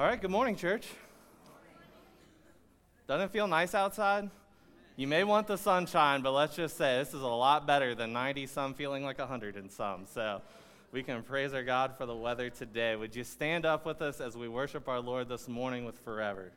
All right, good morning, church. Doesn't it feel nice outside? You may want the sunshine, but let's just say this is a lot better than 90 some feeling like 100 in some. So we can praise our God for the weather today. Would you stand up with us as we worship our Lord this morning with Forever?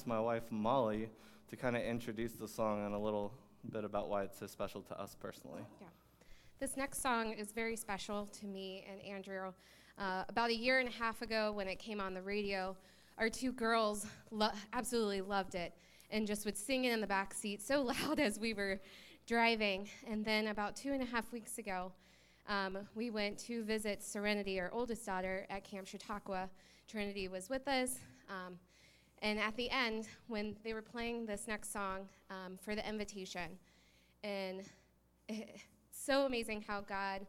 Song, I'm going to ask my wife Molly to kind of introduce the song and a little bit about why it's so special to us personally. Yeah. This next song is very special to me and Andrew. Uh, about a year and a half ago, when it came on the radio, our two girls lo- absolutely loved it and just would sing it in the back seat so loud as we were driving. And then about two and a half weeks ago, um, we went to visit Serenity, our oldest daughter, at Camp Chautauqua. Trinity was with us. Um, and at the end, when they were playing this next song um, for the invitation, and it's so amazing how God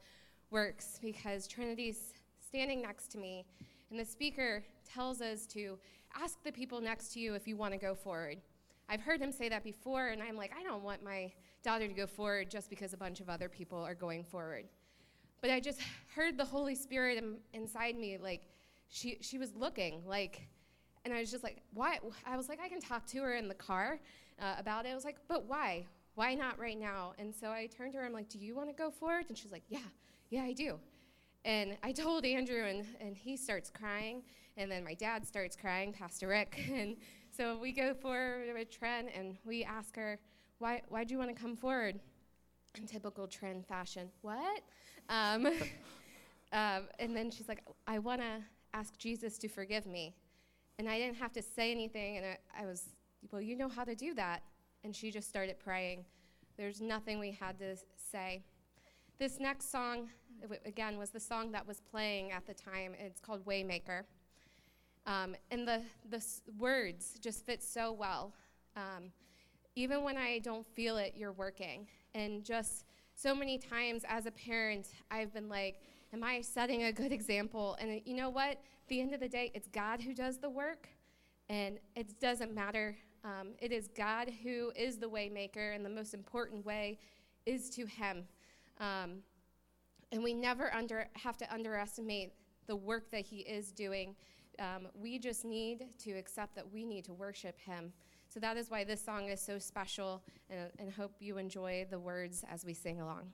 works because Trinity's standing next to me, and the speaker tells us to ask the people next to you if you want to go forward. I've heard him say that before, and I'm like, I don't want my daughter to go forward just because a bunch of other people are going forward. But I just heard the Holy Spirit in, inside me, like she she was looking, like, and I was just like, why? I was like, I can talk to her in the car uh, about it. I was like, but why? Why not right now? And so I turned to her. I'm like, do you want to go forward? And she's like, yeah, yeah, I do. And I told Andrew, and, and he starts crying. And then my dad starts crying, Pastor Rick. And so we go forward with Trent, and we ask her, why, why'd you want to come forward? In typical Trent fashion, what? Um, um, and then she's like, I want to ask Jesus to forgive me. And I didn't have to say anything, and I, I was, well, you know how to do that. And she just started praying. There's nothing we had to say. This next song, again, was the song that was playing at the time. It's called Waymaker. Um, and the, the s- words just fit so well. Um, even when I don't feel it, you're working. And just so many times as a parent, I've been like, Am I setting a good example? And you know what? the end of the day, it's God who does the work, and it doesn't matter. Um, it is God who is the waymaker, and the most important way is to Him. Um, and we never under, have to underestimate the work that He is doing. Um, we just need to accept that we need to worship Him. So that is why this song is so special, and, and hope you enjoy the words as we sing along.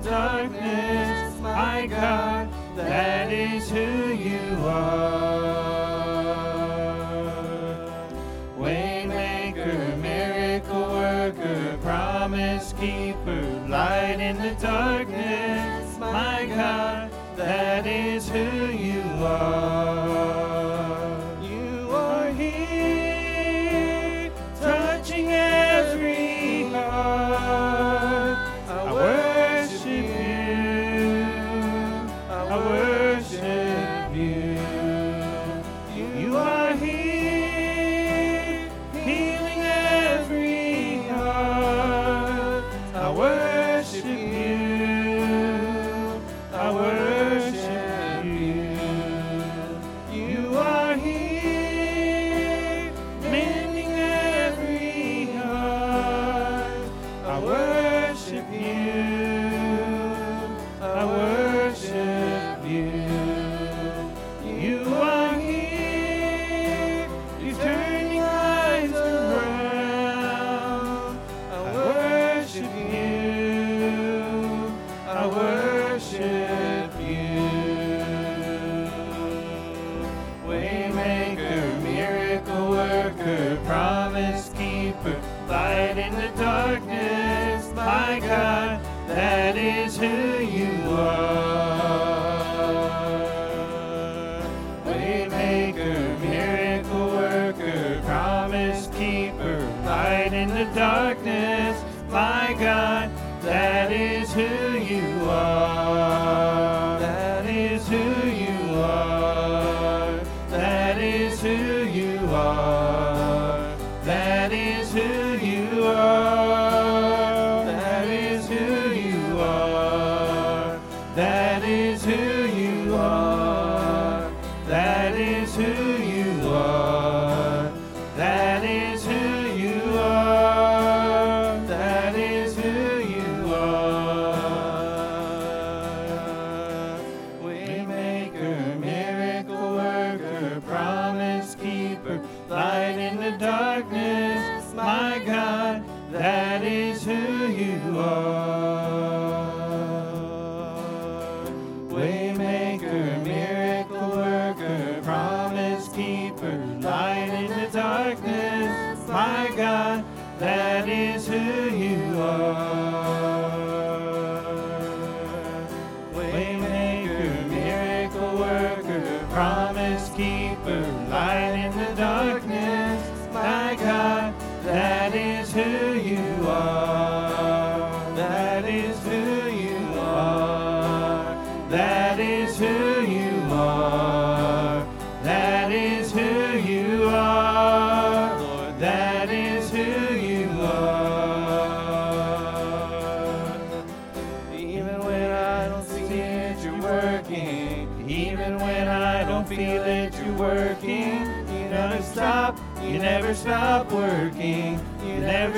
Canada.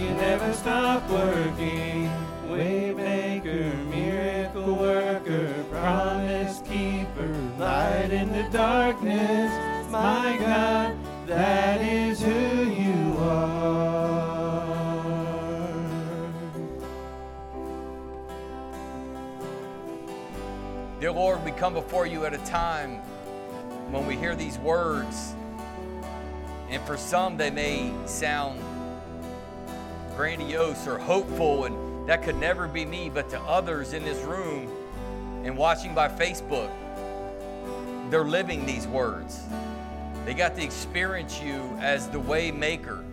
you never stop working. Waymaker, miracle worker, promise keeper, light in the darkness. My God, that is who you are. Dear Lord, we come before you at a time when we hear these words, and for some they may sound grandiose or hopeful, and that could never be me, but to others in this room and watching by Facebook, they're living these words. They got to experience you as the way maker.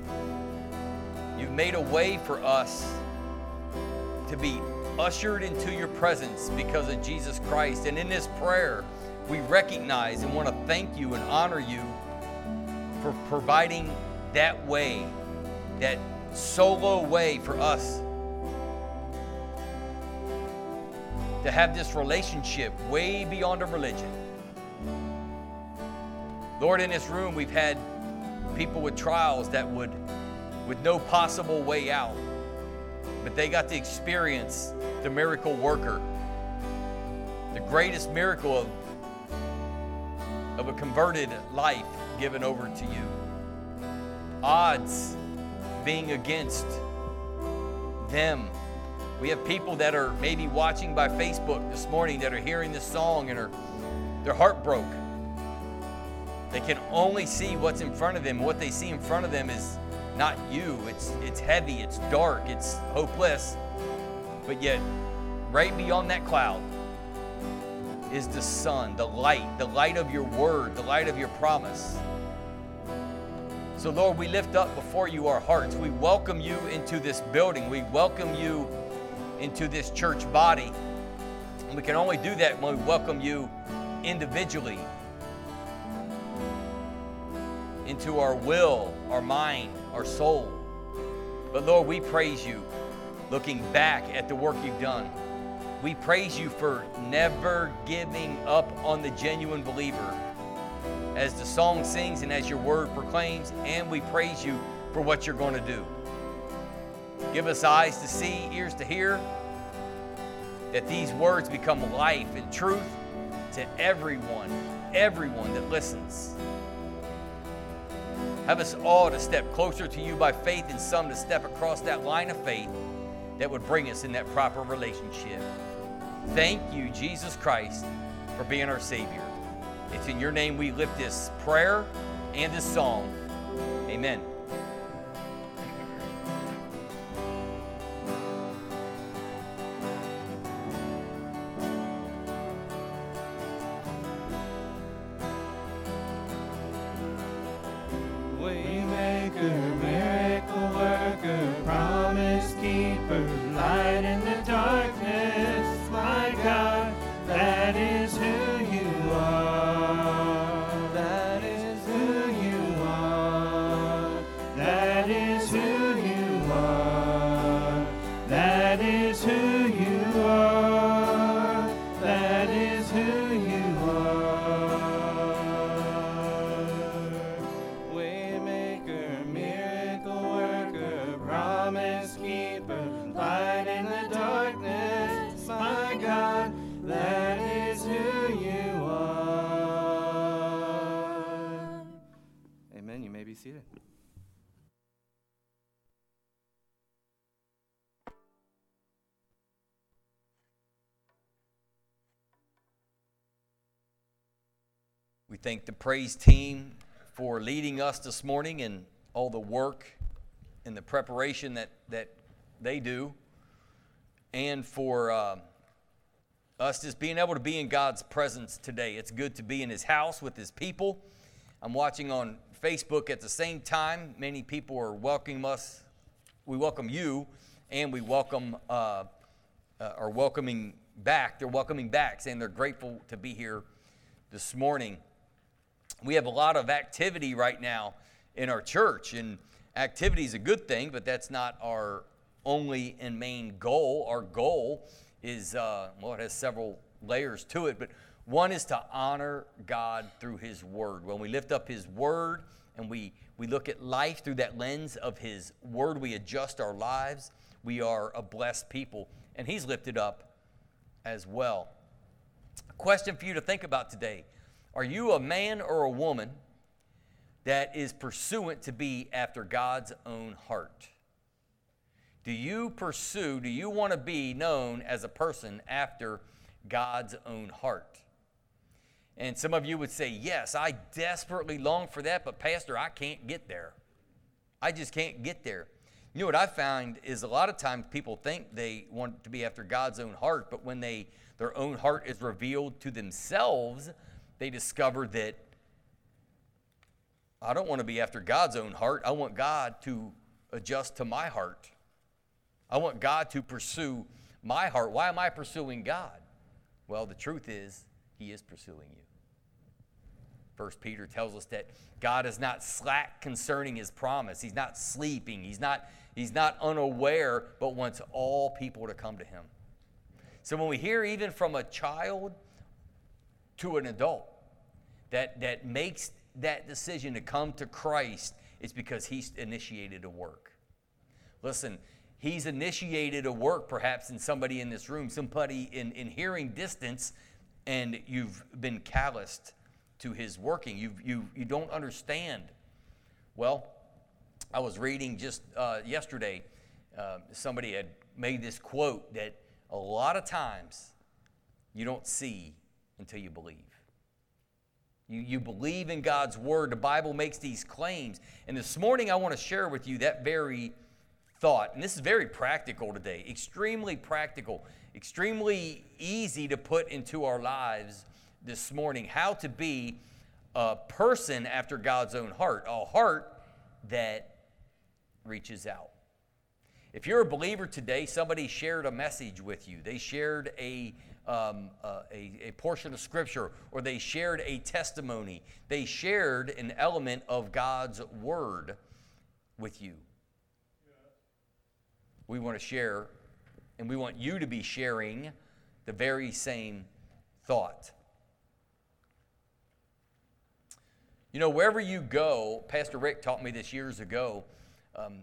You've made a way for us to be ushered into your presence because of Jesus Christ. And in this prayer, we recognize and want to thank you and honor you for providing that way, that solo way for us to have this relationship way beyond a religion. Lord, in this room, we've had people with trials that would, with no possible way out, but they got to experience the miracle worker, the greatest miracle of, of a converted life given over to you. Odds being against them. We have people that are maybe watching by Facebook this morning that are hearing this song and are their heart broke. They can only see what's in front of them. What they see in front of them is not you. It's it's heavy, it's dark, it's hopeless. But yet, right beyond that cloud is the sun, the light, the light of your word, the light of your promise. So, Lord, we lift up before you our hearts. We welcome you into this building. We welcome you into this church body. And we can only do that when we welcome you individually into our will, our mind, our soul. But Lord, we praise you looking back at the work you've done. We praise you for never giving up on the genuine believer. As the song sings and as your word proclaims, and we praise you for what you're going to do. Give us eyes to see, ears to hear, that these words become life and truth to everyone, everyone that listens. Have us all to step closer to you by faith and some to step across that line of faith that would bring us in that proper relationship. Thank you, Jesus Christ, for being our Savior. It's in your name we lift this prayer and this song. Amen. We thank the praise team for leading us this morning and all the work and the preparation that, that they do, and for uh, us just being able to be in God's presence today. It's good to be in His house with His people. I'm watching on Facebook at the same time. Many people are welcoming us. We welcome you, and we welcome uh, uh, are welcoming back. They're welcoming back, saying they're grateful to be here this morning. We have a lot of activity right now in our church, and activity is a good thing, but that's not our only and main goal. Our goal is, uh, well, it has several layers to it, but one is to honor God through His Word. When we lift up His Word and we, we look at life through that lens of His Word, we adjust our lives. We are a blessed people, and He's lifted up as well. A question for you to think about today Are you a man or a woman that is pursuant to be after God's own heart? Do you pursue, do you want to be known as a person after God's own heart? And some of you would say, Yes, I desperately long for that, but Pastor, I can't get there. I just can't get there. You know what I found is a lot of times people think they want to be after God's own heart, but when they their own heart is revealed to themselves, they discover that I don't want to be after God's own heart. I want God to adjust to my heart. I want God to pursue my heart. Why am I pursuing God? Well, the truth is, He is pursuing you. First Peter tells us that God is not slack concerning his promise. He's not sleeping. He's not, he's not unaware, but wants all people to come to him. So when we hear even from a child to an adult that, that makes that decision to come to Christ, it's because he's initiated a work. Listen, He's initiated a work, perhaps in somebody in this room, somebody in, in hearing distance, and you've been calloused to his working. You, you, you don't understand. Well, I was reading just uh, yesterday, uh, somebody had made this quote that a lot of times you don't see until you believe. You, you believe in God's word. The Bible makes these claims. And this morning I want to share with you that very thought, and this is very practical today, extremely practical, extremely easy to put into our lives this morning how to be a person after God's own heart, a heart that reaches out. If you're a believer today, somebody shared a message with you. They shared a, um, uh, a, a, portion of Scripture, or they shared a testimony. They shared an element of God's Word with you we want to share, and we want you to be sharing the very same thought. You know, wherever you go, Pastor Rick taught me this years ago. Um,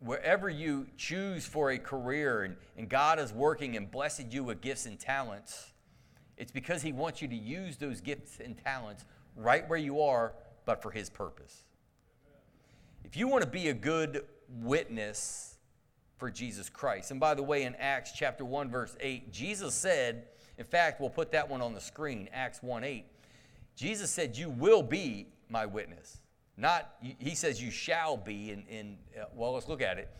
wherever you choose for a career and, and God is working and blessed you with gifts and talents, it's because He wants you to use those gifts and talents right where you are, but for His purpose. If you want to be a good witness for Jesus Christ. And by the way, in Acts chapter 1, verse 8, Jesus said, in fact, we'll put that one on the screen, Acts 1 8. Jesus said, You will be my witness. Not, he says, You shall be, in, in uh, well, let's look at it.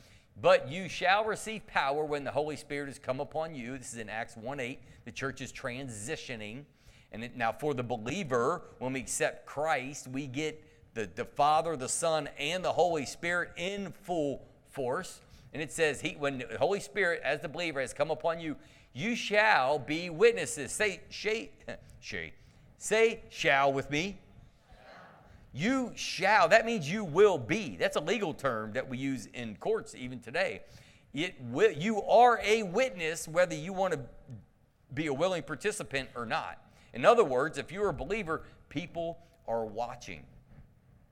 But you shall receive power when the Holy Spirit has come upon you. This is in Acts 1 8. The church is transitioning. And it, now, for the believer, when we accept Christ, we get the, the Father, the Son, and the Holy Spirit in full force. And it says, he, when the Holy Spirit, as the believer, has come upon you, you shall be witnesses. Say, shay, shay. Say, shall with me. You shall. That means you will be. That's a legal term that we use in courts even today. It will, you are a witness whether you want to be a willing participant or not. In other words, if you're a believer, people are watching.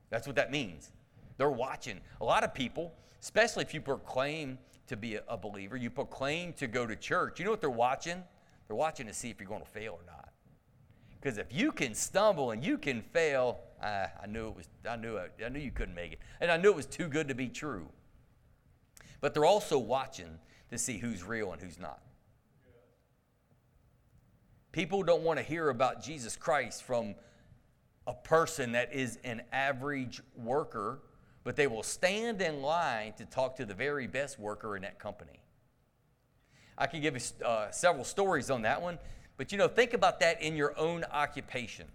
That's what that means. They're watching. A lot of people especially if you proclaim to be a, believer, you proclaim to go to church. You know what they're watching? They're watching to see if you're going to fail or not. Because if you can stumble and you can fail, I, I knew it was. I knew it, I knew you couldn't make it, and I knew it was too good to be true. But they're also watching to see who's real and who's not. People don't want to hear about Jesus Christ from a person that is an average worker, but they will stand in line to talk to the very best worker in that company. I can give you uh, several stories on that one, but you know, think about that in your own occupation.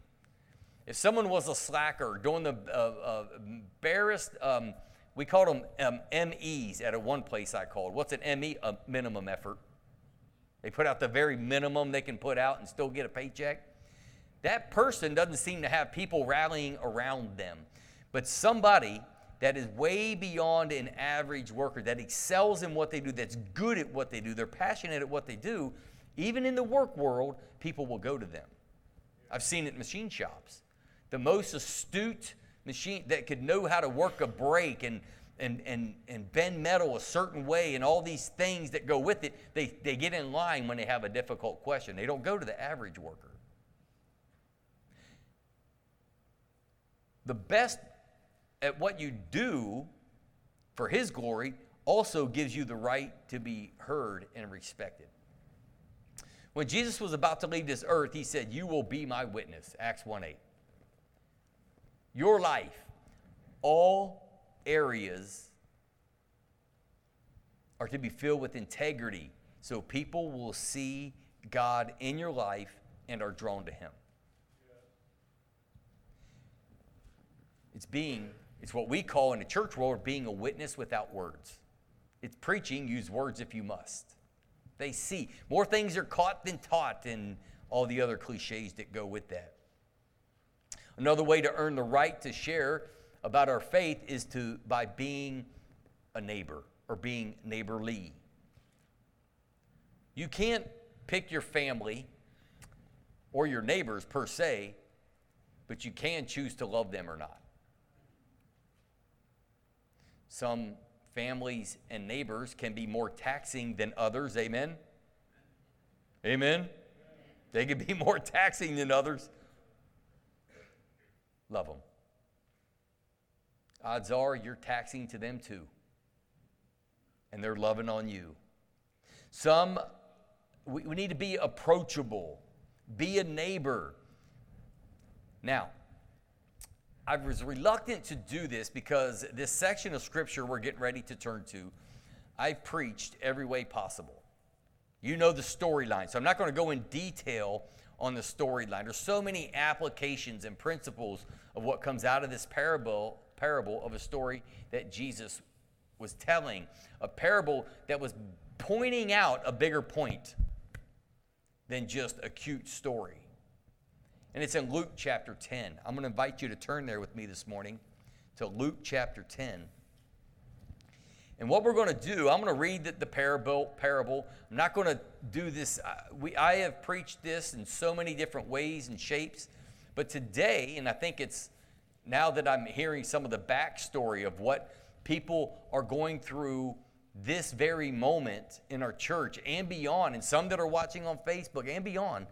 If someone was a slacker doing the uh, uh, barest, um, we called them um, MEs at a one place I called. What's an ME? A minimum effort. They put out the very minimum they can put out and still get a paycheck. That person doesn't seem to have people rallying around them. But somebody that is way beyond an average worker, that excels in what they do, that's good at what they do, they're passionate at what they do, even in the work world, people will go to them. I've seen it in machine shops. The most astute machine that could know how to work a brake and and, and, and bend metal a certain way and all these things that go with it, they, they get in line when they have a difficult question. They don't go to the average worker. The best at what you do for His glory also gives you the right to be heard and respected. When Jesus was about to leave this earth, He said, You will be my witness. Acts 1 8. Your life, all areas are to be filled with integrity so people will see God in your life and are drawn to Him. It's being, it's what we call in the church world being a witness without words. It's preaching, use words if you must. They see. More things are caught than taught, and all the other cliches that go with that. Another way to earn the right to share about our faith is to by being a neighbor or being neighborly. You can't pick your family or your neighbors per se, but you can choose to love them or not. Some families and neighbors can be more taxing than others. Amen? Amen? They can be more taxing than others. Love them odds are you're taxing to them too. And they're loving on you. Some, we, we need to be approachable, be a neighbor. Now, I was reluctant to do this because this section of scripture we're getting ready to turn to, I've preached every way possible. You know the storyline, so I'm not going to go in detail on the storyline. There's so many applications and principles of what comes out of this parable parable of a story that Jesus was telling, a parable that was pointing out a bigger point than just a cute story. And it's in Luke chapter 10. I'm going to invite you to turn there with me this morning to Luke chapter 10. And what we're going to do, I'm going to read the, the parable, parable. I'm not going to do this. Uh, we, I have preached this in so many different ways and shapes. But today, and I think it's now that I'm hearing some of the backstory of what people are going through this very moment in our church and beyond, and some that are watching on Facebook and beyond,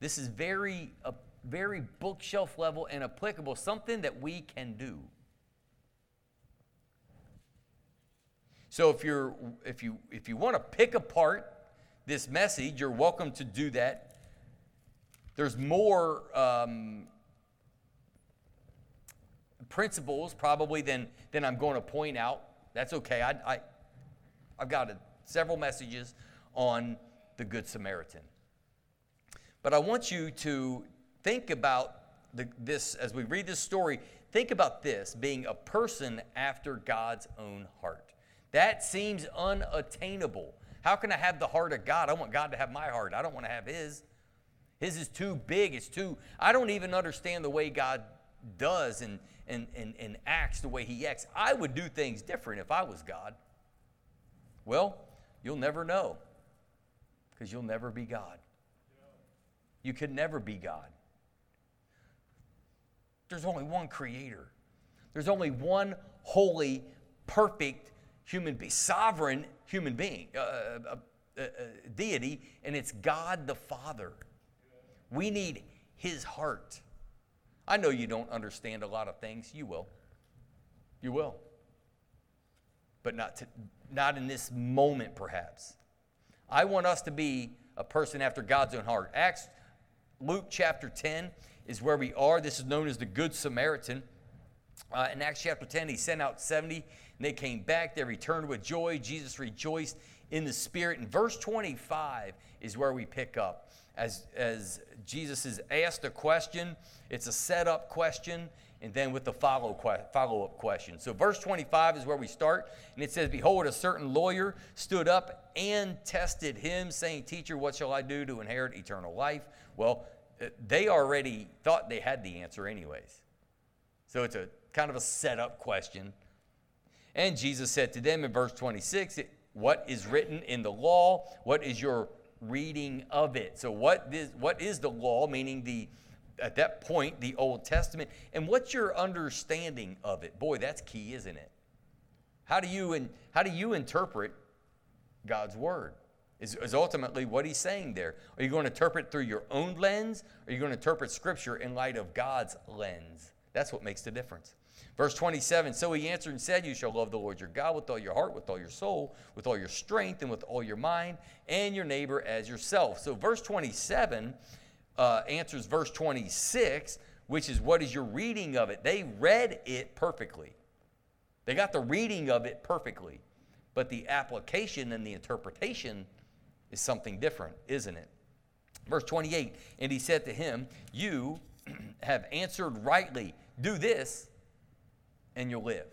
this is very, uh, very bookshelf level and applicable, something that we can do. So if you're if you if you want to pick apart this message, you're welcome to do that. There's more um, principles probably than, than I'm going to point out. That's okay. I, I, I've got a, several messages on the Good Samaritan. But I want you to think about the, this, as we read this story, think about this being a person after God's own heart. That seems unattainable. How can I have the heart of God? I want God to have my heart. I don't want to have His. His is too big. It's too, I don't even understand the way God does and, and, and, and acts the way he acts. I would do things different if I was God. Well, you'll never know because you'll never be God. You could never be God. There's only one creator, there's only one holy, perfect human being, sovereign human being, uh, uh, uh, uh, deity, and it's God the Father. We need his heart. I know you don't understand a lot of things. You will. You will. But not, to, not in this moment, perhaps. I want us to be a person after God's own heart. Acts, Luke chapter 10 is where we are. This is known as the Good Samaritan. Uh, in Acts chapter 10, he sent out 70, and they came back. They returned with joy. Jesus rejoiced in the Spirit. And verse 25 is where we pick up. As, as Jesus is asked a question, it's a setup question, and then with the follow, follow up question. So, verse 25 is where we start, and it says, Behold, a certain lawyer stood up and tested him, saying, Teacher, what shall I do to inherit eternal life? Well, uh, they already thought they had the answer, anyways. So, it's a kind of a setup question. And Jesus said to them in verse 26, What is written in the law? What is your reading of it? So, what is, what is the law, meaning the at that point, the Old Testament, and what's your understanding of it? Boy, that's key, isn't it? How do you, in, how do you interpret God's Word? Is, is ultimately what he's saying there. Are you going to interpret through your own lens? Or are you going to interpret Scripture in light of God's lens? That's what makes the difference. Verse 27 So he answered and said, You shall love the Lord your God with all your heart, with all your soul, with all your strength, and with all your mind, and your neighbor as yourself. So verse 27 uh, answers verse 26, which is what is your reading of it? They read it perfectly. They got the reading of it perfectly. But the application and the interpretation is something different, isn't it? Verse 28 And he said to him, You have answered rightly. Do this, and you'll live.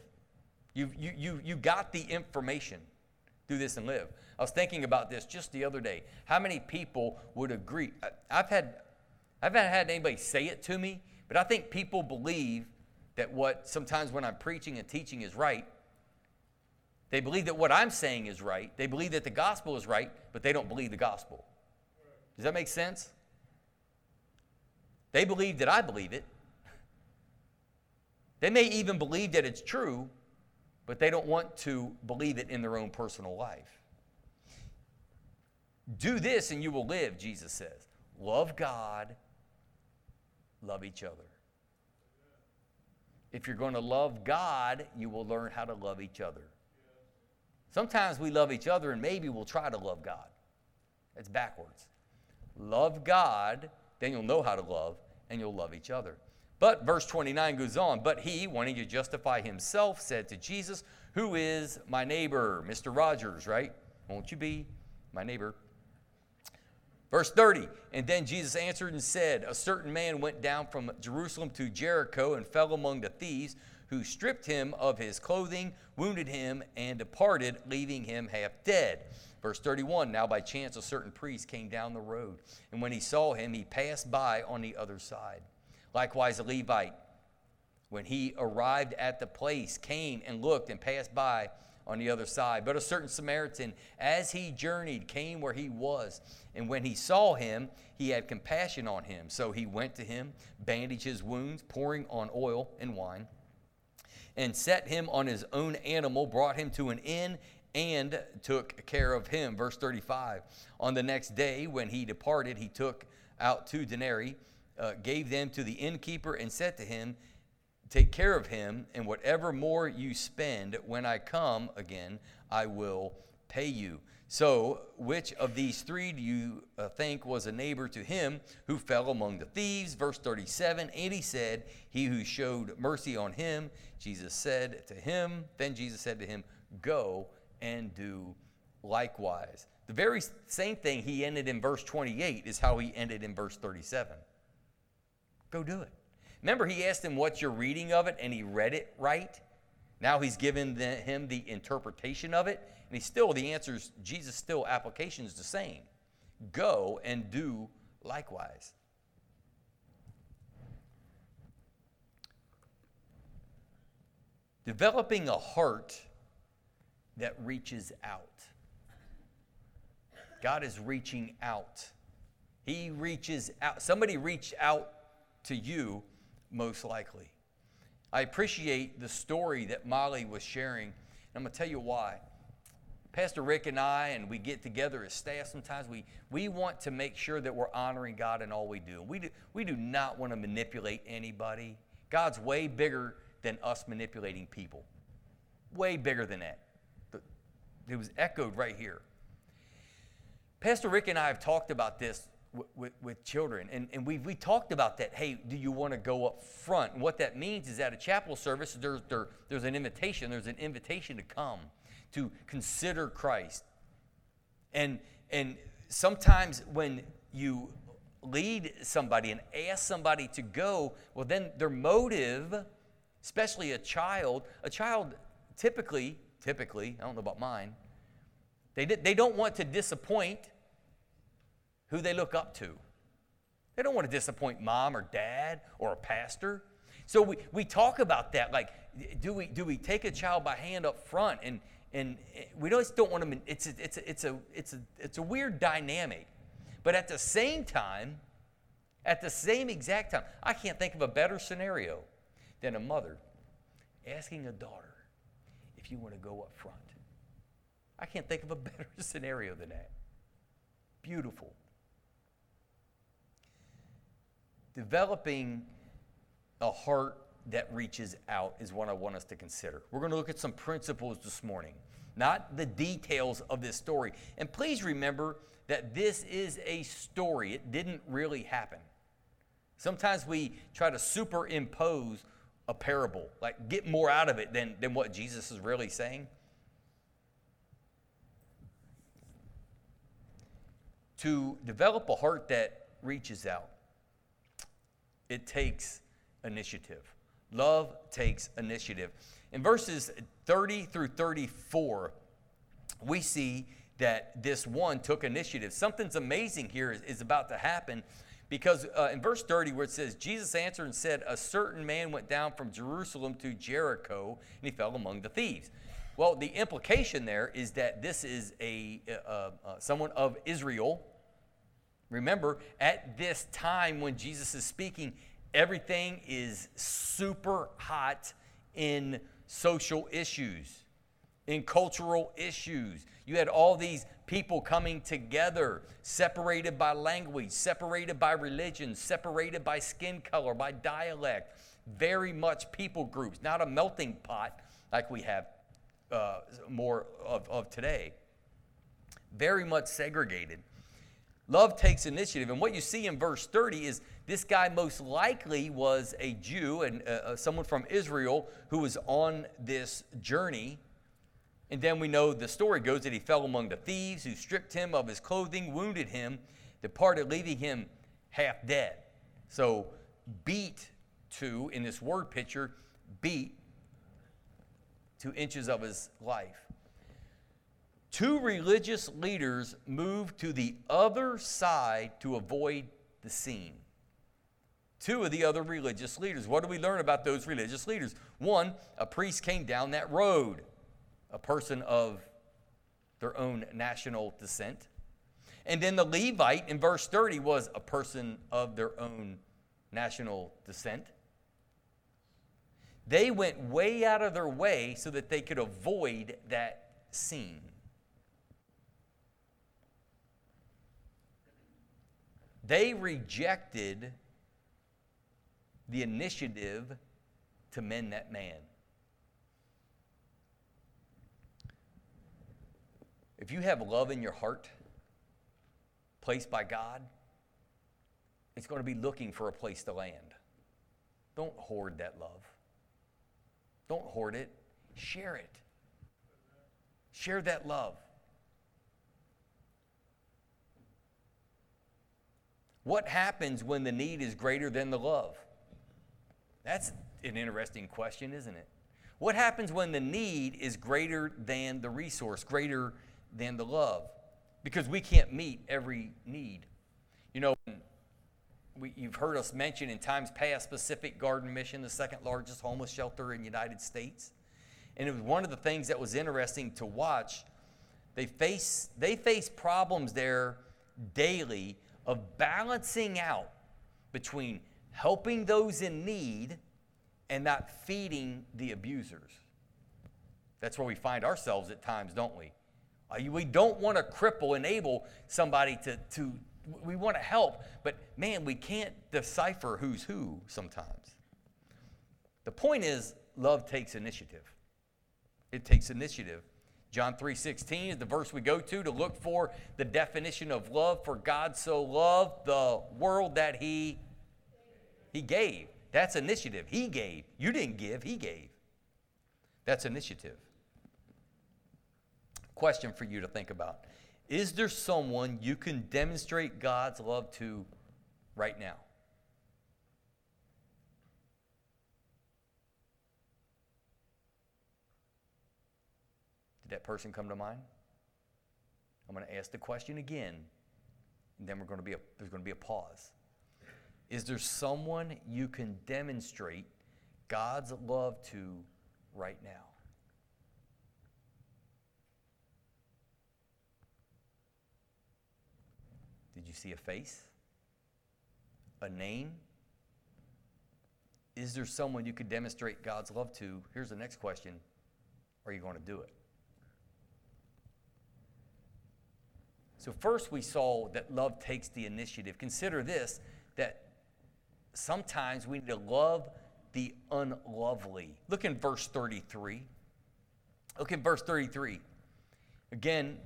You, you, you, you got the information. Do this and live. I was thinking about this just the other day. How many people would agree? I've had, I haven't had anybody say it to me, but I think people believe that what sometimes when I'm preaching and teaching is right. They believe that what I'm saying is right. They believe that the gospel is right, but they don't believe the gospel. Does that make sense? They believe that I believe it. They may even believe that it's true, but they don't want to believe it in their own personal life. Do this and you will live, Jesus says. Love God, love each other. If you're going to love God, you will learn how to love each other. Sometimes we love each other and maybe we'll try to love God. It's backwards. Love God, then you'll know how to love and you'll love each other. But verse 29 goes on, but he, wanting to justify himself, said to Jesus, Who is my neighbor? Mr. Rogers, right? Won't you be my neighbor? Verse 30, and then Jesus answered and said, A certain man went down from Jerusalem to Jericho and fell among the thieves, who stripped him of his clothing, wounded him, and departed, leaving him half dead. Verse 31 Now by chance a certain priest came down the road, and when he saw him, he passed by on the other side. Likewise, a Levite, when he arrived at the place, came and looked and passed by on the other side. But a certain Samaritan, as he journeyed, came where he was. And when he saw him, he had compassion on him. So he went to him, bandaged his wounds, pouring on oil and wine, and set him on his own animal, brought him to an inn, and took care of him. Verse 35 On the next day, when he departed, he took out two denarii uh, gave them to the innkeeper and said to him, Take care of him, and whatever more you spend when I come again, I will pay you. So, which of these three do you uh, think was a neighbor to him who fell among the thieves? Verse 37 And he said, He who showed mercy on him. Jesus said to him, Then Jesus said to him, Go and do likewise. The very same thing he ended in verse 28 is how he ended in verse 37. Go do it. Remember, he asked him, What's your reading of it? And he read it right. Now he's given the, him the interpretation of it. And he still, the answers, Jesus still application is the same. Go and do likewise. Developing a heart that reaches out. God is reaching out. He reaches out. Somebody reached out to you, most likely. I appreciate the story that Molly was sharing, and I'm going to tell you why. Pastor Rick and I, and we get together as staff sometimes, we, we want to make sure that we're honoring God in all we do. We do, we do not want to manipulate anybody. God's way bigger than us manipulating people, way bigger than that. It was echoed right here. Pastor Rick and I have talked about this with, with children. And, and we, we talked about that. Hey, do you want to go up front? And what that means is at a chapel service, there's, there, there's an invitation. There's an invitation to come, to consider Christ. And, and sometimes when you lead somebody and ask somebody to go, well, then their motive, especially a child, a child typically, typically, I don't know about mine, they, they don't want to disappoint who they look up to. They don't want to disappoint mom or dad or a pastor. So we, we talk about that. Like, do we, do we take a child by hand up front? And, and eh, we just don't want to, it's a, it's, a, it's, a, it's, a, it's a weird dynamic. But at the same time, at the same exact time, I can't think of a better scenario than a mother asking a daughter if you want to go up front. I can't think of a better scenario than that. Beautiful. Developing a heart that reaches out is what I want us to consider. We're going to look at some principles this morning, not the details of this story. And please remember that this is a story, it didn't really happen. Sometimes we try to superimpose a parable, like get more out of it than, than what Jesus is really saying. To develop a heart that reaches out, it takes initiative. Love takes initiative. In verses 30 through 34, we see that this one took initiative. Something's amazing here is, is about to happen because uh, in verse 30, where it says, Jesus answered and said, A certain man went down from Jerusalem to Jericho, and he fell among the thieves. Well, the implication there is that this is a uh, uh, someone of Israel. Remember, at this time when Jesus is speaking, everything is super hot in social issues, in cultural issues. You had all these people coming together, separated by language, separated by religion, separated by skin color, by dialect. Very much people groups, not a melting pot like we have uh, more of, of today. Very much segregated. Love takes initiative. And what you see in verse 30 is this guy most likely was a Jew and uh, uh someone from Israel who was on this journey and then we know the story goes that he fell among the thieves who stripped him of his clothing, wounded him, departed, leaving him half dead. So, beat to, in this word picture, beat two inches of his life. Two religious leaders moved to the other side to avoid the scene. Two of the other religious leaders. What do we learn about those religious leaders? One, a priest came down that road a person of their own national descent. And then the Levite in verse 30 was a person of their own national descent. They went way out of their way so that they could avoid that scene. They rejected the initiative to mend that man. If you have love in your heart, placed by God, it's going to be looking for a place to land. Don't hoard that love. Don't hoard it, share it. Share that love. What happens when the need is greater than the love? That's an interesting question, isn't it? What happens when the need is greater than the resource, greater than the love because we can't meet every need. You know, we, you've heard us mention in times past Pacific Garden Mission, the second largest homeless shelter in the United States. And it was one of the things that was interesting to watch. They face, they face problems there daily of balancing out between helping those in need and not feeding the abusers. That's where we find ourselves at times, don't we? Uh, we don't want to cripple, enable somebody to, to we want to help, but man, we can't decipher who's who sometimes. The point is, love takes initiative. It takes initiative John 3:16 is the verse we go to to look for the definition of love for God so loved the world that he he gave. That's initiative. He gave. You didn't give, he gave. That's initiative. Question for you to think about. Is there someone you can demonstrate God's love to right now? That person come to mind? I'm going to ask the question again, and then we're going to be a, there's going to be a pause. Is there someone you can demonstrate God's love to right now? Did you see a face? A name? Is there someone you could demonstrate God's love to? Here's the next question Are you going to do it? So, first we saw that love takes the initiative. Consider this that sometimes we need to love the unlovely. Look in verse 33. Look in verse 33. Again,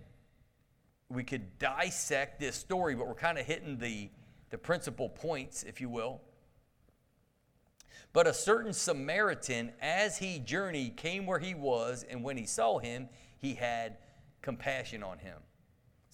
we could dissect this story, but we're kind of hitting the, the principal points, if you will. But a certain Samaritan, as he journeyed, came where he was, and when he saw him, he had compassion on him.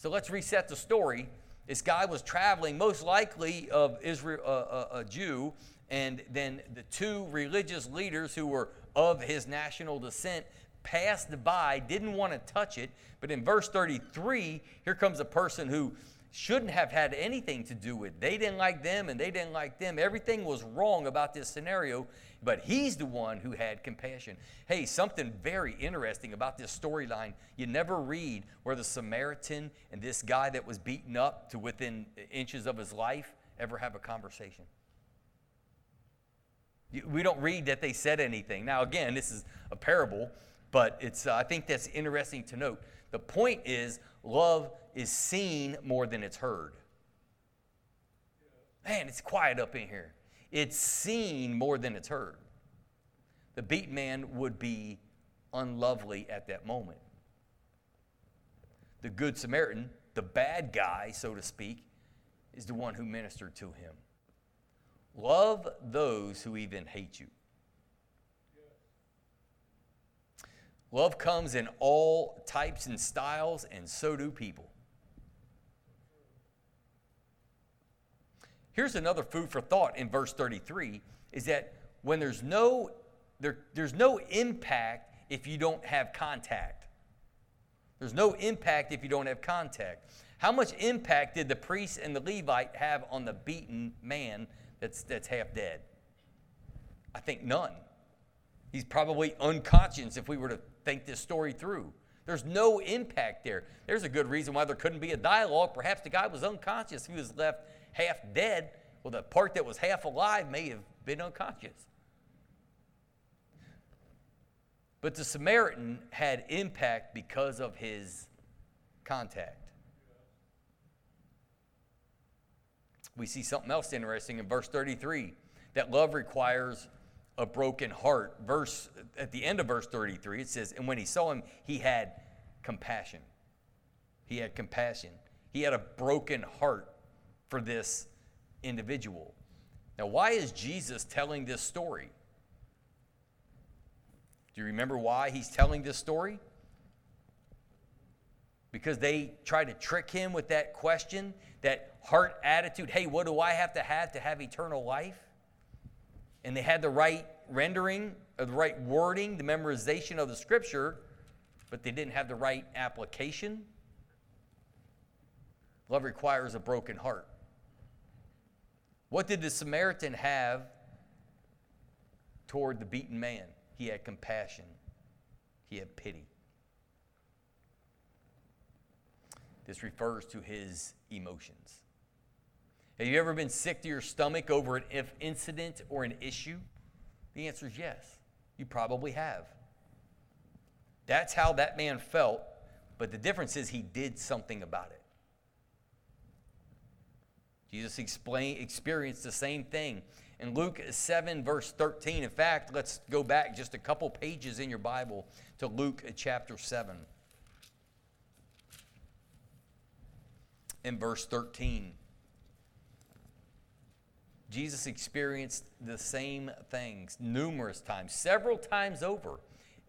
So let's reset the story. This guy was traveling, most likely of Israel, uh, uh, a Jew, and then the two religious leaders who were of his national descent passed by, didn't want to touch it. But in verse 33, here comes a person who shouldn't have had anything to do with. They didn't like them and they didn't like them. Everything was wrong about this scenario but he's the one who had compassion. Hey, something very interesting about this storyline. You never read where the Samaritan and this guy that was beaten up to within inches of his life ever have a conversation. We don't read that they said anything. Now, again, this is a parable, but it's, uh, I think that's interesting to note. The point is, love is seen more than it's heard. Man, it's quiet up in here. It's seen more than it's heard. The beat man would be unlovely at that moment. The Good Samaritan, the bad guy, so to speak, is the one who ministered to him. Love those who even hate you. Love comes in all types and styles, and so do people. Here's another food for thought in verse 33 is that when there's no there, there's no impact if you don't have contact. There's no impact if you don't have contact. How much impact did the priest and the Levite have on the beaten man that's, that's half dead? I think none. He's probably unconscious if we were to think this story through. There's no impact there. There's a good reason why there couldn't be a dialogue. Perhaps the guy was unconscious. He was left half dead. Well, the part that was half alive may have been unconscious. But the Samaritan had impact because of his contact. We see something else interesting in verse 33 that love requires a broken heart. Verse at the end of verse 33 it says and when he saw him he had compassion. He had compassion. He had a broken heart for this individual. Now, why is Jesus telling this story? Do you remember why he's telling this story? Because they try to trick him with that question, that heart attitude hey, what do I have to have to have eternal life? And they had the right rendering, the right wording, the memorization of the scripture, but they didn't have the right application. Love requires a broken heart. What did the Samaritan have toward the beaten man? He had compassion, he had pity. This refers to his emotions. Have you ever been sick to your stomach over an incident or an issue? The answer is yes. You probably have. That's how that man felt, but the difference is he did something about it. Jesus explain, experienced the same thing. In Luke 7, verse 13, in fact, let's go back just a couple pages in your Bible to Luke chapter 7. In verse 13, Jesus experienced the same things numerous times, several times over.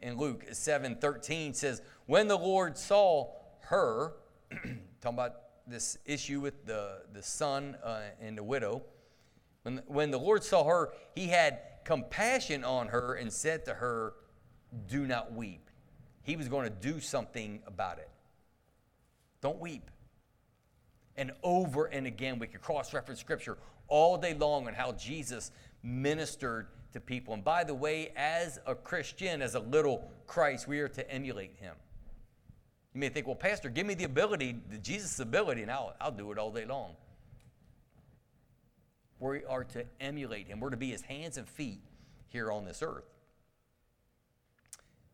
In Luke 7 13 says, When the Lord saw her, talking about this issue with the, the son uh, and the widow, when, when the Lord saw her, he had compassion on her and said to her, Do not weep. He was going to do something about it. Don't weep. And over and again, we could cross reference scripture all day long on how Jesus ministered to people. And by the way, as a Christian, as a little Christ, we are to emulate him. You may think, well, Pastor, give me the ability, the Jesus' ability, and I'll, I'll do it all day long. We are to emulate him. We're to be his hands and feet here on this earth.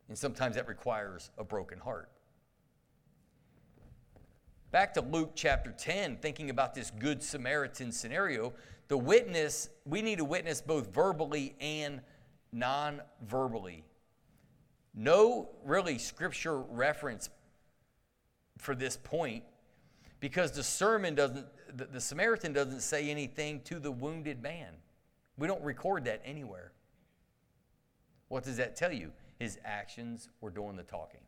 And sometimes that requires a broken heart. Back to Luke chapter 10, thinking about this Good Samaritan scenario, the witness, we need to witness both verbally and non verbally. No really scripture reference for this point because the sermon doesn't, the, the Samaritan doesn't say anything to the wounded man. We don't record that anywhere. What does that tell you? His actions were doing the talking.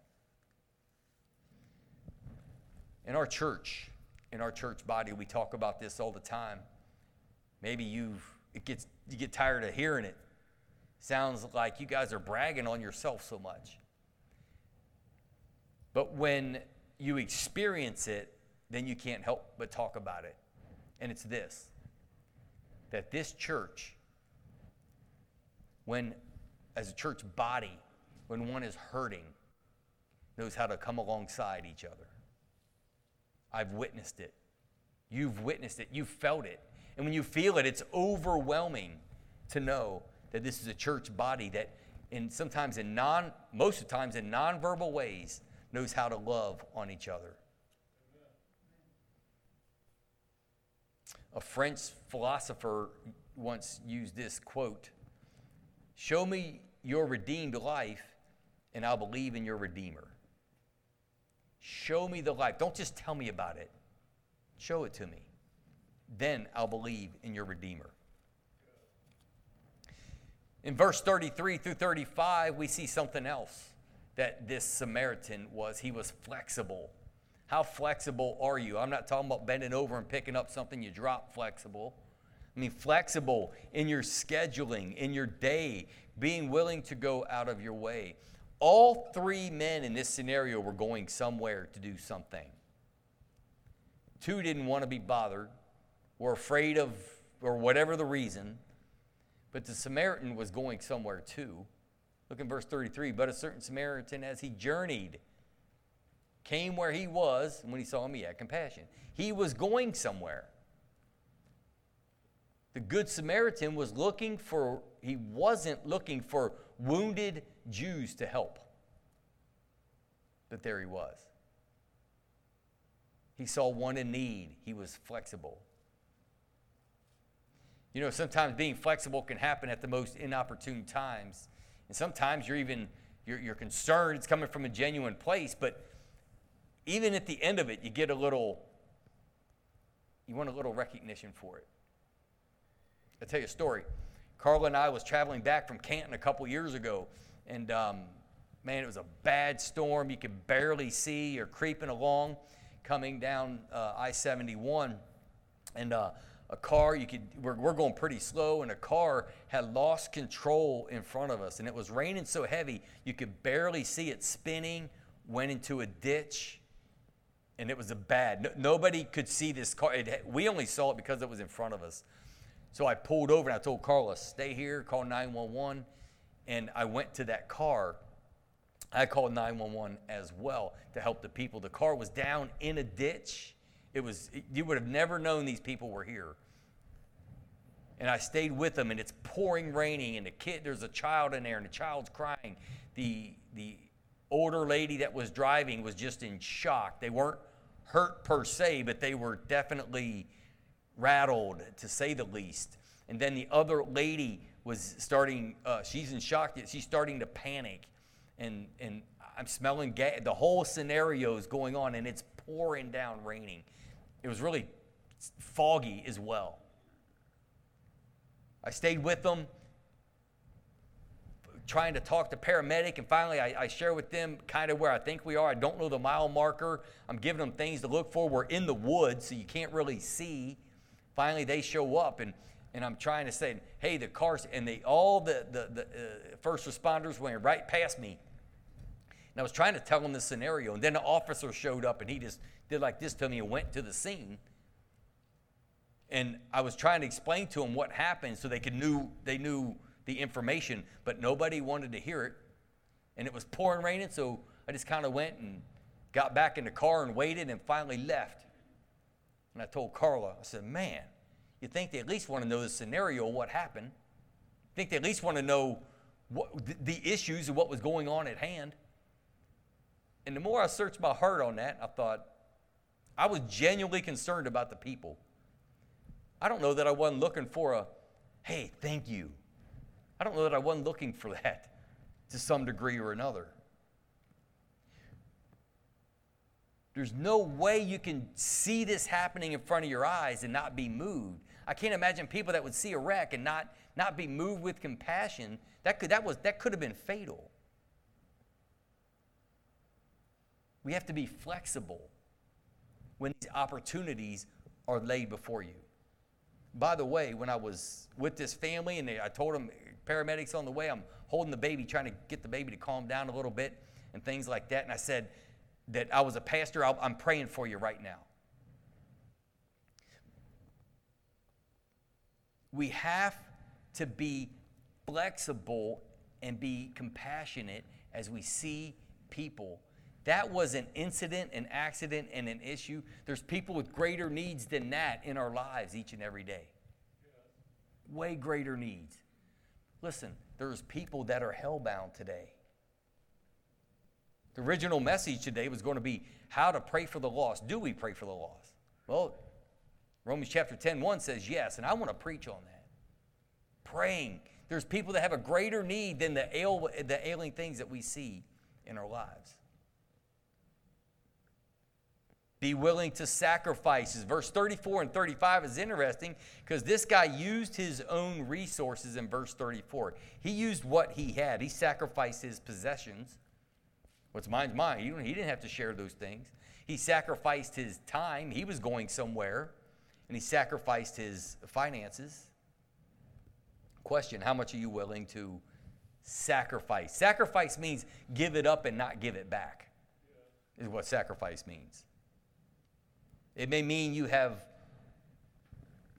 In our church, in our church body, we talk about this all the time. Maybe you've it gets you get tired of hearing it. Sounds like you guys are bragging on yourself so much. But when you experience it, then you can't help but talk about it. And it's this that this church, when as a church body, when one is hurting, knows how to come alongside each other. I've witnessed it. You've witnessed it. You've felt it. And when you feel it, it's overwhelming to know that this is a church body that, in sometimes in non, most of the times in nonverbal ways, knows how to love on each other. A French philosopher once used this quote Show me your redeemed life, and I'll believe in your Redeemer. Show me the life. Don't just tell me about it, show it to me. Then I'll believe in your Redeemer. In verse 33 through 35, we see something else that this Samaritan was. He was flexible. How flexible are you? I'm not talking about bending over and picking up something you drop flexible. I mean, flexible in your scheduling, in your day, being willing to go out of your way. All three men in this scenario were going somewhere to do something. Two didn't want to be bothered, were afraid of, or whatever the reason, but the Samaritan was going somewhere too. Look in verse 33. But a certain Samaritan, as he journeyed, came where he was, and when he saw him, he had compassion. He was going somewhere. The Good Samaritan was looking for, he wasn't looking for wounded Jews to help. But there he was. He saw one in need, he was flexible. You know, sometimes being flexible can happen at the most inopportune times. And sometimes you're even you're, you're concerned it's coming from a genuine place, but even at the end of it, you get a little, you want a little recognition for it. I'll tell you a story. Carla and I was traveling back from Canton a couple years ago, and um, man, it was a bad storm. You could barely see. You're creeping along, coming down uh, I-71, and uh, a car you could we're, we're going pretty slow, and a car had lost control in front of us, and it was raining so heavy you could barely see it spinning. Went into a ditch and it was a bad. No, nobody could see this car. It, we only saw it because it was in front of us. So I pulled over and I told Carla, stay here, call 911. And I went to that car. I called 911 as well to help the people. The car was down in a ditch. It was, you would have never known these people were here. And I stayed with them, and it's pouring raining, and the kid, there's a child in there, and the child's crying. The, the older lady that was driving was just in shock. They weren't hurt per se, but they were definitely rattled, to say the least. And then the other lady was starting, uh, she's in shock, she's starting to panic. And, and I'm smelling gas. The whole scenario is going on, and it's pouring down raining. It was really foggy as well. I stayed with them, trying to talk to paramedic, and finally I, I share with them kind of where I think we are. I don't know the mile marker. I'm giving them things to look for. We're in the woods, so you can't really see. Finally, they show up, and, and I'm trying to say, hey, the cars, and they all the, the, the uh, first responders went right past me. And I was trying to tell them the scenario, and then the officer showed up, and he just did like this to me and went to the scene and I was trying to explain to them what happened so they could knew they knew the information, but nobody wanted to hear it. And it was pouring raining, so I just kind of went and got back in the car and waited and finally left. And I told Carla, I said, "Man, you think they at least want to know the scenario of what happened? think they at least want to know what, the issues and what was going on at hand?" And the more I searched my heart on that, I thought I was genuinely concerned about the people. I don't know that I wasn't looking for a, hey, thank you. I don't know that I wasn't looking for that to some degree or another. There's no way you can see this happening in front of your eyes and not be moved. I can't imagine people that would see a wreck and not, not be moved with compassion. That could, that, was, that could have been fatal. We have to be flexible when these opportunities are laid before you. By the way, when I was with this family and they, I told them, paramedics on the way, I'm holding the baby, trying to get the baby to calm down a little bit and things like that. And I said that I was a pastor, I'm praying for you right now. We have to be flexible and be compassionate as we see people that was an incident, an accident, and an issue. There's people with greater needs than that in our lives each and every day. Way greater needs. Listen, there's people that are hellbound today. The original message today was going to be how to pray for the lost. Do we pray for the lost? Well, Romans chapter 10 1 says yes, and I want to preach on that. Praying. There's people that have a greater need than the, ail, the ailing things that we see in our lives. Be willing to sacrifice. Verse 34 and 35 is interesting because this guy used his own resources in verse 34. He used what he had, he sacrificed his possessions. What's mine's mine. He didn't have to share those things. He sacrificed his time. He was going somewhere, and he sacrificed his finances. Question How much are you willing to sacrifice? Sacrifice means give it up and not give it back, is what sacrifice means. It may mean you have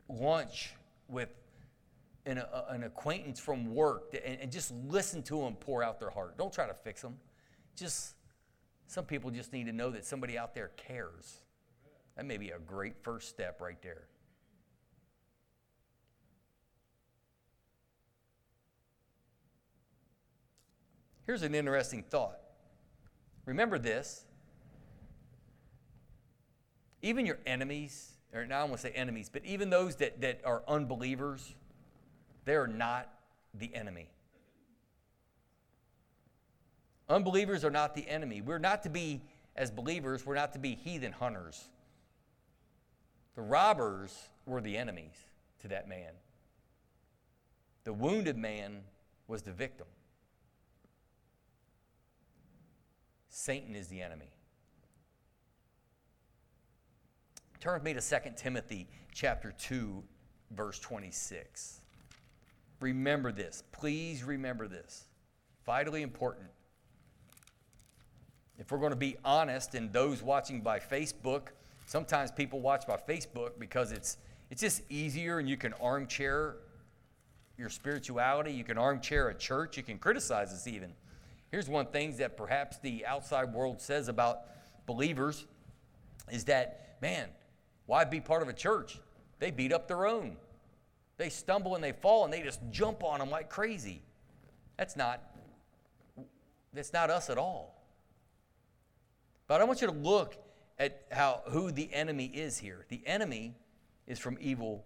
lunch with an, a, an acquaintance from work and, and just listen to them pour out their heart. Don't try to fix them. Just some people just need to know that somebody out there cares. That may be a great first step right there. Here's an interesting thought. Remember this even your enemies, or now I to say enemies, but even those that, that are unbelievers, they're not the enemy. Unbelievers are not the enemy. We're not to be, as believers, we're not to be heathen hunters. The robbers were the enemies to that man. The wounded man was the victim. Satan is the enemy. Turn with me to 2 Timothy chapter 2, verse 26. Remember this. Please remember this. Vitally important. If we're going to be honest, and those watching by Facebook, sometimes people watch by Facebook because it's it's just easier and you can armchair your spirituality, you can armchair a church, you can criticize us even. Here's one thing that perhaps the outside world says about believers is that, man, why be part of a church? They beat up their own. They stumble and they fall and they just jump on them like crazy. That's not that's not us at all. But I want you to look at how who the enemy is here. The enemy is from evil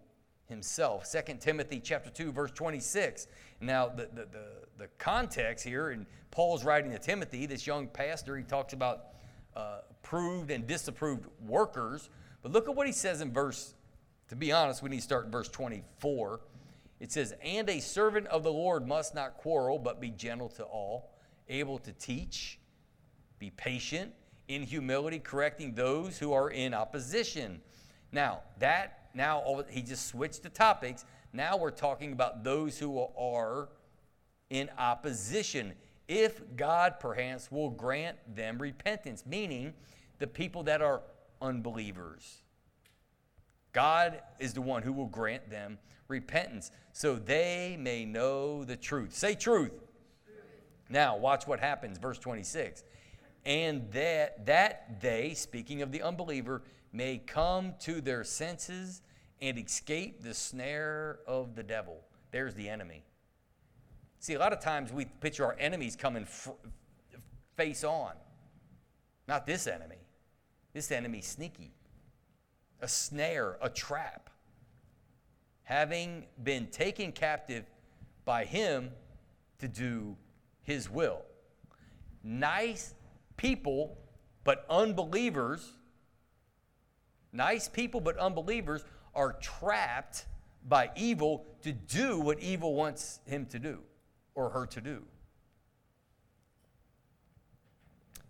himself. 2 Timothy chapter 2, verse 26. Now, the, the, the, the context here, and Paul's writing to Timothy, this young pastor, he talks about uh, approved and disapproved workers. But look at what he says in verse, to be honest, we need to start in verse 24. It says, And a servant of the Lord must not quarrel, but be gentle to all, able to teach, be patient, in humility, correcting those who are in opposition. Now, that, now he just switched the topics. Now we're talking about those who are in opposition. If God perhaps will grant them repentance, meaning the people that are unbelievers. God is the one who will grant them repentance so they may know the truth. Say truth. Now, watch what happens, verse 26. And that, that they, speaking of the unbeliever, may come to their senses and escape the snare of the devil. There's the enemy. See, a lot of times we picture our enemies coming f- face on. Not this enemy. This enemy sneaky. A snare, a trap. Having been taken captive by him to do his will. Nice people, but unbelievers, nice people, but unbelievers are trapped by evil to do what evil wants him to do or her to do.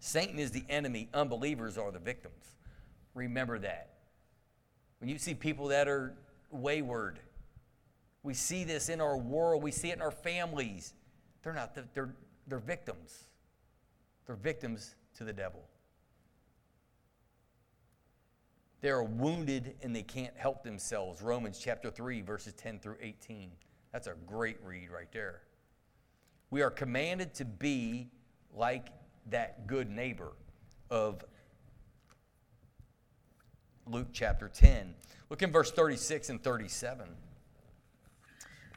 Satan is the enemy, unbelievers are the victims. Remember that. When you see people that are wayward, we see this in our world, we see it in our families. They're not, the, they're, they're victims. They're victims to the devil. They are wounded and they can't help themselves. Romans chapter 3, verses 10 through 18. That's a great read right there. We are commanded to be like that good neighbor of Luke chapter 10. Look in verse 36 and 37.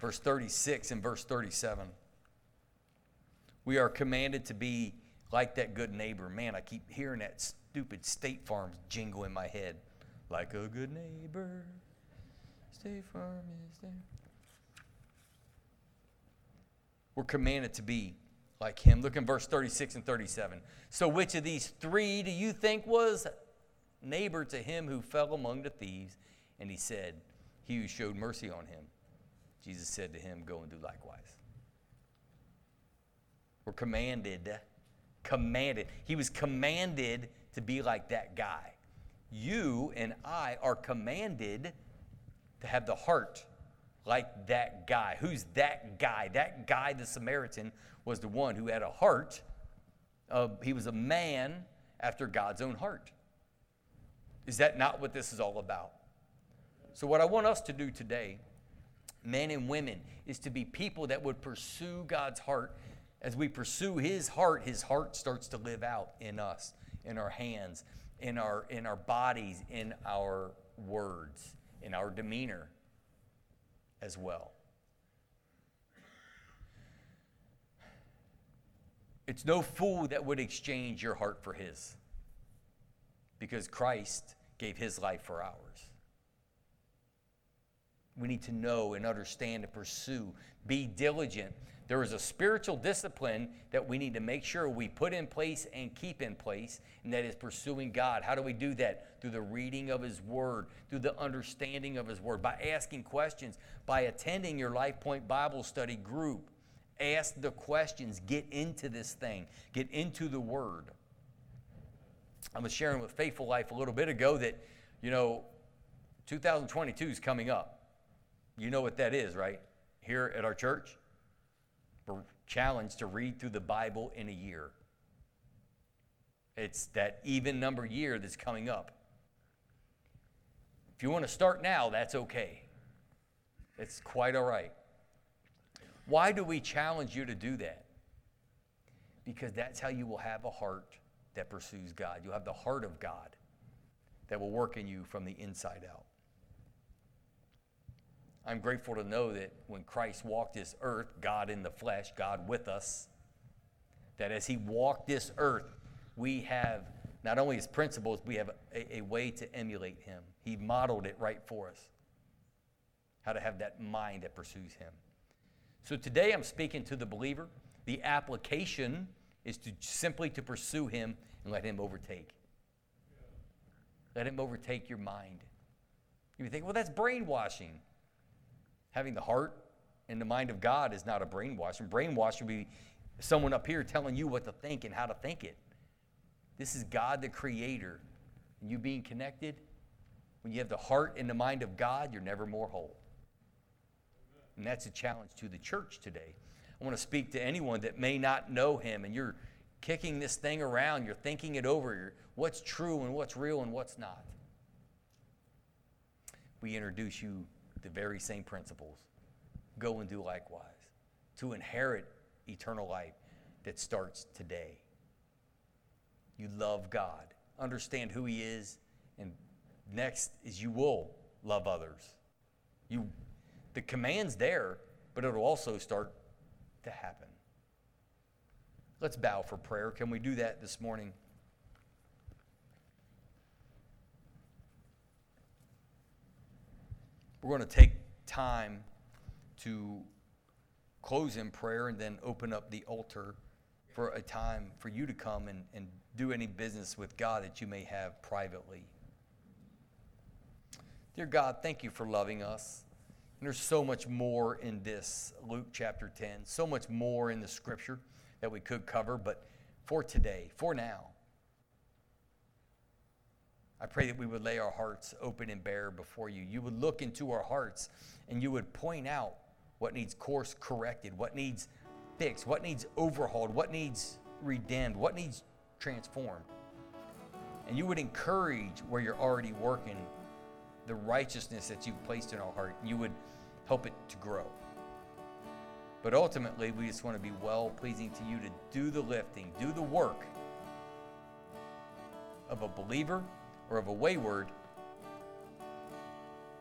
Verse 36 and verse 37. We are commanded to be like that good neighbor. Man, I keep hearing that stupid State Farm jingle in my head. Like a good neighbor, State Farm is there. We're commanded to be like him. Look in verse 36 and 37. So, which of these three do you think was neighbor to him who fell among the thieves? And he said, He who showed mercy on him. Jesus said to him, Go and do likewise. We're commanded, commanded. He was commanded to be like that guy. You and I are commanded to have the heart like that guy. Who's that guy? That guy, the Samaritan, was the one who had a heart. Of, he was a man after God's own heart. Is that not what this is all about? So, what I want us to do today, men and women, is to be people that would pursue God's heart. As we pursue His heart, His heart starts to live out in us, in our hands, in our, in our bodies, in our words, in our demeanor as well. It's no fool that would exchange your heart for his because Christ gave his life for ours. We need to know and understand and pursue, be diligent. There is a spiritual discipline that we need to make sure we put in place and keep in place, and that is pursuing God. How do we do that? Through the reading of His Word, through the understanding of His Word, by asking questions, by attending your Life Point Bible study group ask the questions, get into this thing, get into the Word. I was sharing with Faithful Life a little bit ago that, you know, 2022 is coming up. You know what that is, right? Here at our church, we're challenged to read through the Bible in a year. It's that even number year that's coming up. If you want to start now, that's okay. It's quite all right. Why do we challenge you to do that? Because that's how you will have a heart that pursues God. You'll have the heart of God that will work in you from the inside out. I'm grateful to know that when Christ walked this earth, God in the flesh, God with us, that as he walked this earth, we have not only his principles, we have a, a, way to emulate him. He modeled it right for us. How to have that mind that pursues him. So today I'm speaking to the believer. The application is to simply to pursue him and let him overtake. Let him overtake your mind. You think, well, that's brainwashing. Having the heart and the mind of God is not a brainwashing. Brainwash would be someone up here telling you what to think and how to think it. This is God the Creator. And you being connected, when you have the heart and the mind of God, you're never more whole. And that's a challenge to the church today. I want to speak to anyone that may not know Him and you're kicking this thing around, you're thinking it over, what's true and what's real and what's not. We introduce you the very same principles. Go and do likewise to inherit eternal life that starts today. You love God, understand who He is, and next is you will love others. You, the command's there, but it'll also start to happen. Let's bow for prayer. Can we do that this morning? We're going to take time to close in prayer and then open up the altar for a time for you to come and, and do any business with God that you may have privately. Dear God, thank you for loving us. And there's so much more in this Luke chapter 10, so much more in the scripture that we could cover, but for today, for now, I pray that we would lay our hearts open and bare before you. You would look into our hearts and you would point out what needs course corrected, what needs fixed, what needs overhauled, what needs redeemed, what needs transformed. And you would encourage where you're already working the righteousness that you've placed in our heart. You would help it to grow. But ultimately, we just want to be well pleasing to you to do the lifting, do the work of a believer or of a wayward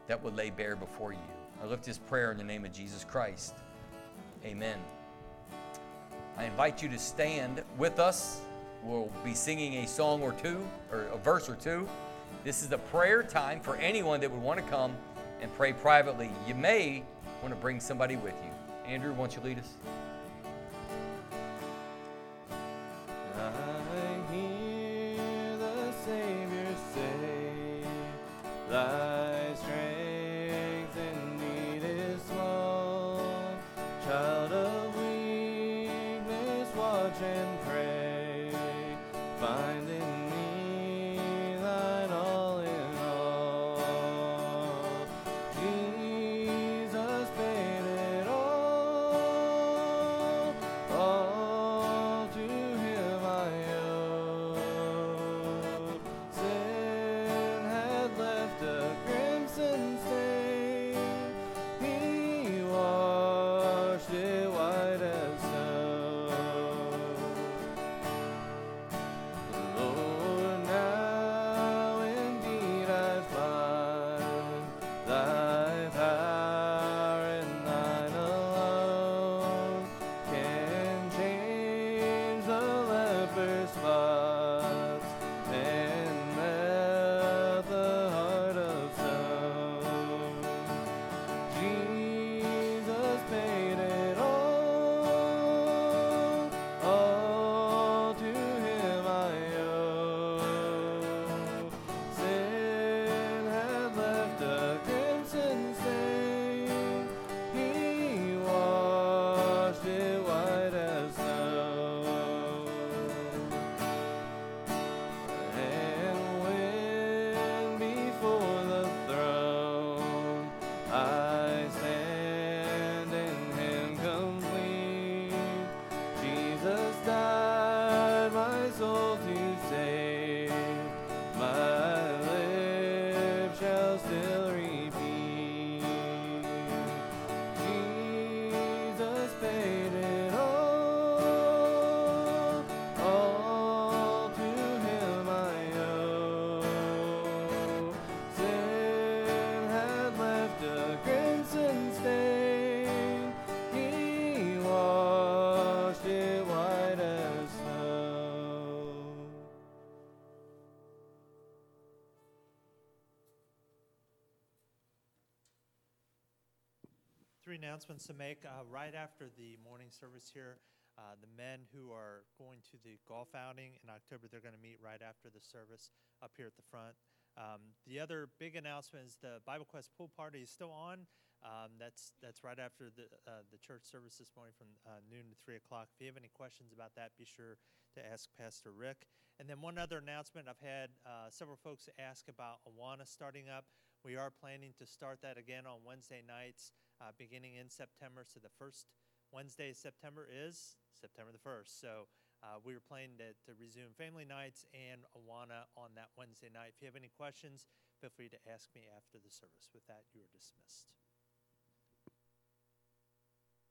that would lay bare before you. I lift this prayer in the name of Jesus Christ. Amen. I invite you to stand with us. We'll be singing a song or two, or a verse or two. This is a prayer time for anyone that would want to come and pray privately. You may want to bring somebody with you. Andrew, why don't you lead us? Announcements to make. Uh, right after the morning service here, uh, the men who are going to the golf outing in October, they're going to meet right after the service up here at the front. Um, the other big announcement is the Bible Quest pool party is still on. Um, that's that's right after the uh, the church service this morning from uh, noon to three o'clock. If you have any questions about that, be sure to ask Pastor Rick. And then one other announcement: I've had uh, several folks ask about Awana starting up. We are planning to start that again on Wednesday nights, uh, beginning in September. So the first Wednesday of September is September the first. So. Uh, we are planning to, to resume family nights and Awana on that Wednesday night. If you have any questions, feel free to ask me after the service. With that, you are dismissed.